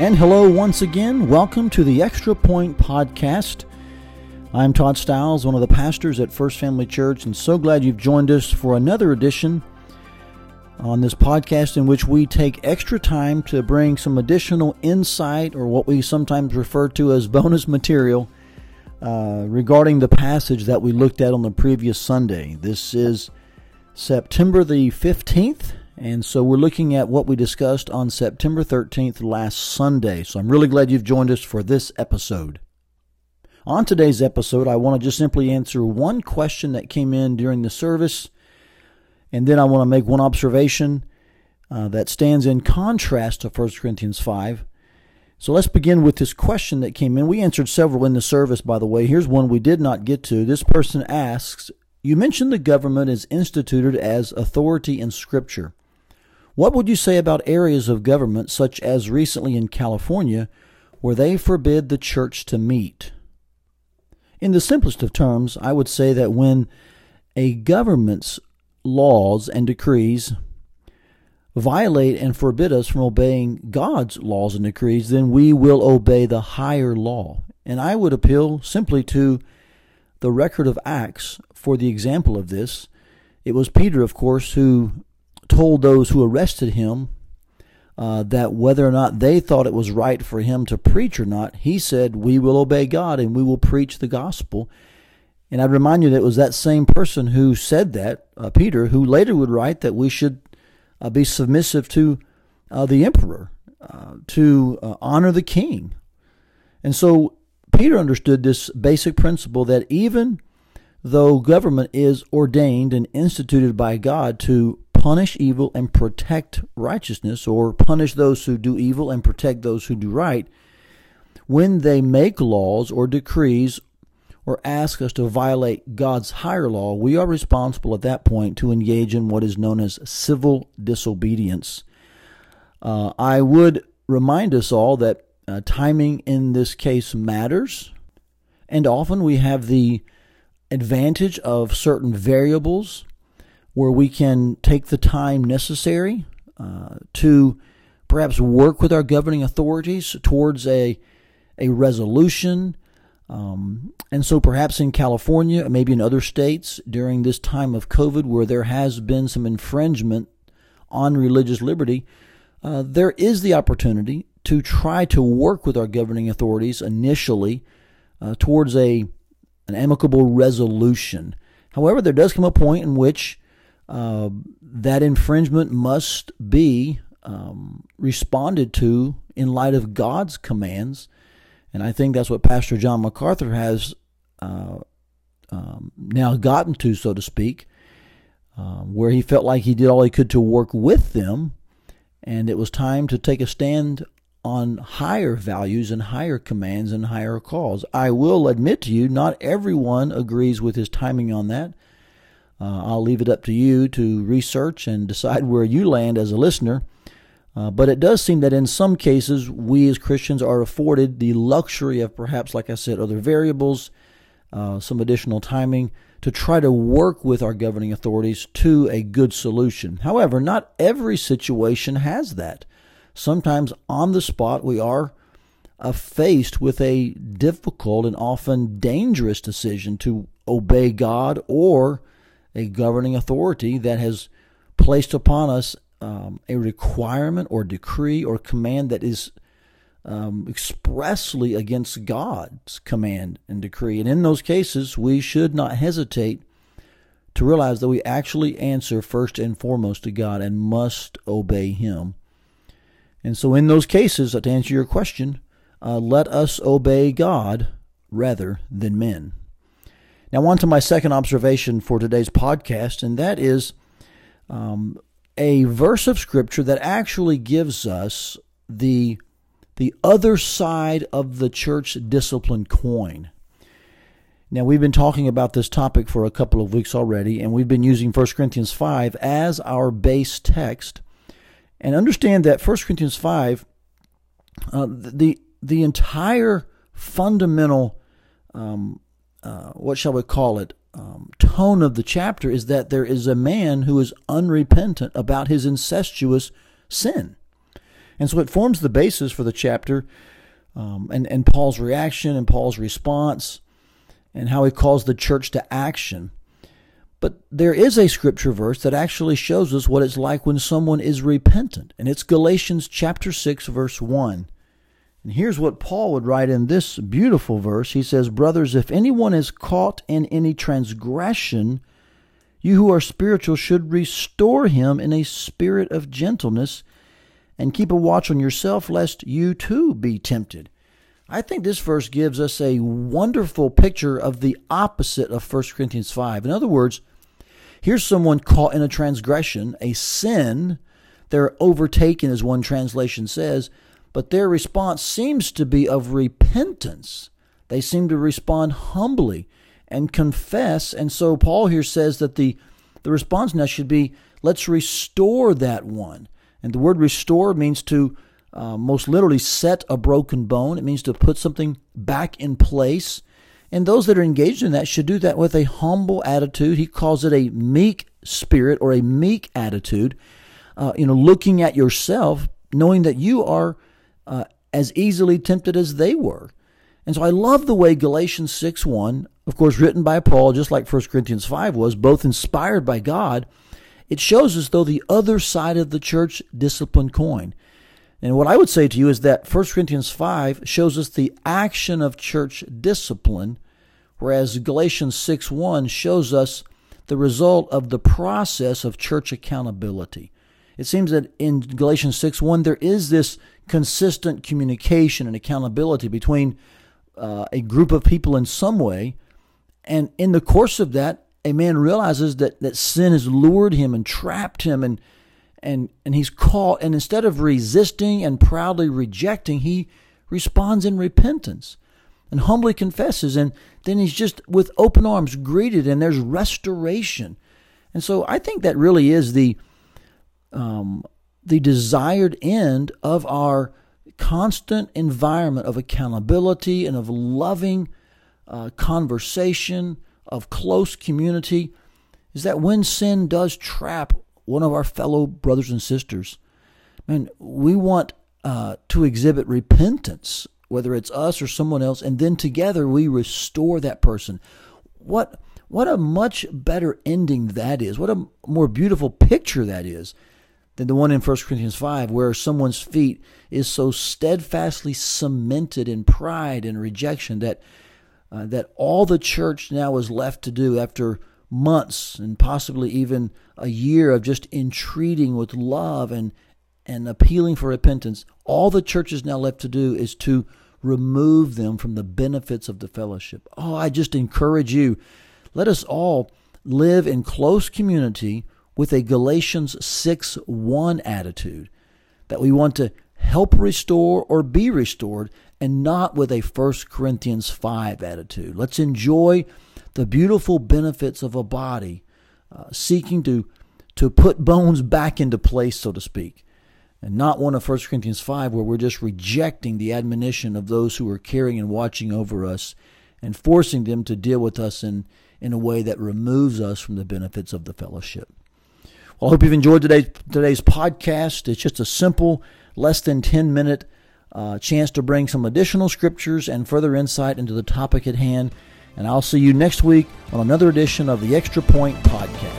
And hello once again. Welcome to the Extra Point Podcast. I'm Todd Stiles, one of the pastors at First Family Church, and so glad you've joined us for another edition on this podcast in which we take extra time to bring some additional insight or what we sometimes refer to as bonus material uh, regarding the passage that we looked at on the previous Sunday. This is September the 15th, and so we're looking at what we discussed on September 13th last Sunday. So I'm really glad you've joined us for this episode. On today's episode, I want to just simply answer one question that came in during the service, and then I want to make one observation uh, that stands in contrast to 1 Corinthians 5. So let's begin with this question that came in. We answered several in the service, by the way. Here's one we did not get to. This person asks You mentioned the government is instituted as authority in Scripture. What would you say about areas of government, such as recently in California, where they forbid the church to meet? In the simplest of terms, I would say that when a government's laws and decrees violate and forbid us from obeying God's laws and decrees, then we will obey the higher law. And I would appeal simply to the record of Acts for the example of this. It was Peter, of course, who told those who arrested him uh, that whether or not they thought it was right for him to preach or not, he said, We will obey God and we will preach the gospel. And I'd remind you that it was that same person who said that, uh, Peter, who later would write that we should uh, be submissive to uh, the emperor, uh, to uh, honor the king. And so Peter understood this basic principle that even though government is ordained and instituted by God to punish evil and protect righteousness, or punish those who do evil and protect those who do right, when they make laws or decrees or ask us to violate God's higher law, we are responsible at that point to engage in what is known as civil disobedience. Uh, I would remind us all that uh, timing in this case matters, and often we have the advantage of certain variables where we can take the time necessary uh, to perhaps work with our governing authorities towards a a resolution. Um, and so, perhaps in California, maybe in other states, during this time of COVID, where there has been some infringement on religious liberty, uh, there is the opportunity to try to work with our governing authorities initially uh, towards a an amicable resolution. However, there does come a point in which uh, that infringement must be um, responded to in light of God's commands. And I think that's what Pastor John MacArthur has uh, um, now gotten to, so to speak, uh, where he felt like he did all he could to work with them, and it was time to take a stand on higher values and higher commands and higher calls. I will admit to you, not everyone agrees with his timing on that. Uh, I'll leave it up to you to research and decide where you land as a listener. Uh, but it does seem that in some cases, we as Christians are afforded the luxury of perhaps, like I said, other variables, uh, some additional timing to try to work with our governing authorities to a good solution. However, not every situation has that. Sometimes on the spot, we are uh, faced with a difficult and often dangerous decision to obey God or a governing authority that has placed upon us um, a requirement or decree or command that is um, expressly against God's command and decree. And in those cases, we should not hesitate to realize that we actually answer first and foremost to God and must obey Him. And so, in those cases, to answer your question, uh, let us obey God rather than men. Now, on to my second observation for today's podcast, and that is um, a verse of Scripture that actually gives us the, the other side of the church discipline coin. Now, we've been talking about this topic for a couple of weeks already, and we've been using 1 Corinthians 5 as our base text. And understand that 1 Corinthians 5, uh, the, the entire fundamental um, uh, what shall we call it, um, tone of the chapter is that there is a man who is unrepentant about his incestuous sin. And so it forms the basis for the chapter um, and, and Paul's reaction and Paul's response and how he calls the church to action. But there is a scripture verse that actually shows us what it's like when someone is repentant, and it's Galatians chapter 6 verse 1. And here's what Paul would write in this beautiful verse. He says, "Brothers, if anyone is caught in any transgression, you who are spiritual should restore him in a spirit of gentleness, and keep a watch on yourself lest you too be tempted." I think this verse gives us a wonderful picture of the opposite of 1 Corinthians 5. In other words, here's someone caught in a transgression, a sin. They're overtaken, as one translation says, but their response seems to be of repentance. They seem to respond humbly and confess. And so Paul here says that the, the response now should be let's restore that one. And the word restore means to uh, most literally set a broken bone. It means to put something back in place. And those that are engaged in that should do that with a humble attitude. He calls it a meek spirit or a meek attitude. Uh, you know, looking at yourself, knowing that you are uh, as easily tempted as they were. And so I love the way Galatians 6 1, of course, written by Paul, just like 1 Corinthians 5 was, both inspired by God, it shows us though the other side of the church discipline coin. And what I would say to you is that 1 Corinthians 5 shows us the action of church discipline, whereas Galatians 6 1 shows us the result of the process of church accountability. It seems that in Galatians 6 1, there is this consistent communication and accountability between uh, a group of people in some way. And in the course of that, a man realizes that, that sin has lured him and trapped him and and and he's caught and instead of resisting and proudly rejecting he responds in repentance and humbly confesses and then he's just with open arms greeted and there's restoration and so i think that really is the um, the desired end of our constant environment of accountability and of loving uh, conversation of close community is that when sin does trap one of our fellow brothers and sisters, man, we want uh, to exhibit repentance, whether it's us or someone else, and then together we restore that person. What what a much better ending that is. What a more beautiful picture that is than the one in 1 Corinthians 5, where someone's feet is so steadfastly cemented in pride and rejection that uh, that all the church now is left to do after months and possibly even a year of just entreating with love and and appealing for repentance, all the church is now left to do is to remove them from the benefits of the fellowship. Oh, I just encourage you. Let us all live in close community with a Galatians 6 1 attitude that we want to help restore or be restored and not with a 1 Corinthians 5 attitude. Let's enjoy the beautiful benefits of a body uh, seeking to, to put bones back into place, so to speak, and not one of 1 Corinthians 5 where we're just rejecting the admonition of those who are caring and watching over us and forcing them to deal with us in, in a way that removes us from the benefits of the fellowship. Well, I hope you've enjoyed today's, today's podcast. It's just a simple, less than 10 minute uh, chance to bring some additional scriptures and further insight into the topic at hand. And I'll see you next week on another edition of the Extra Point Podcast.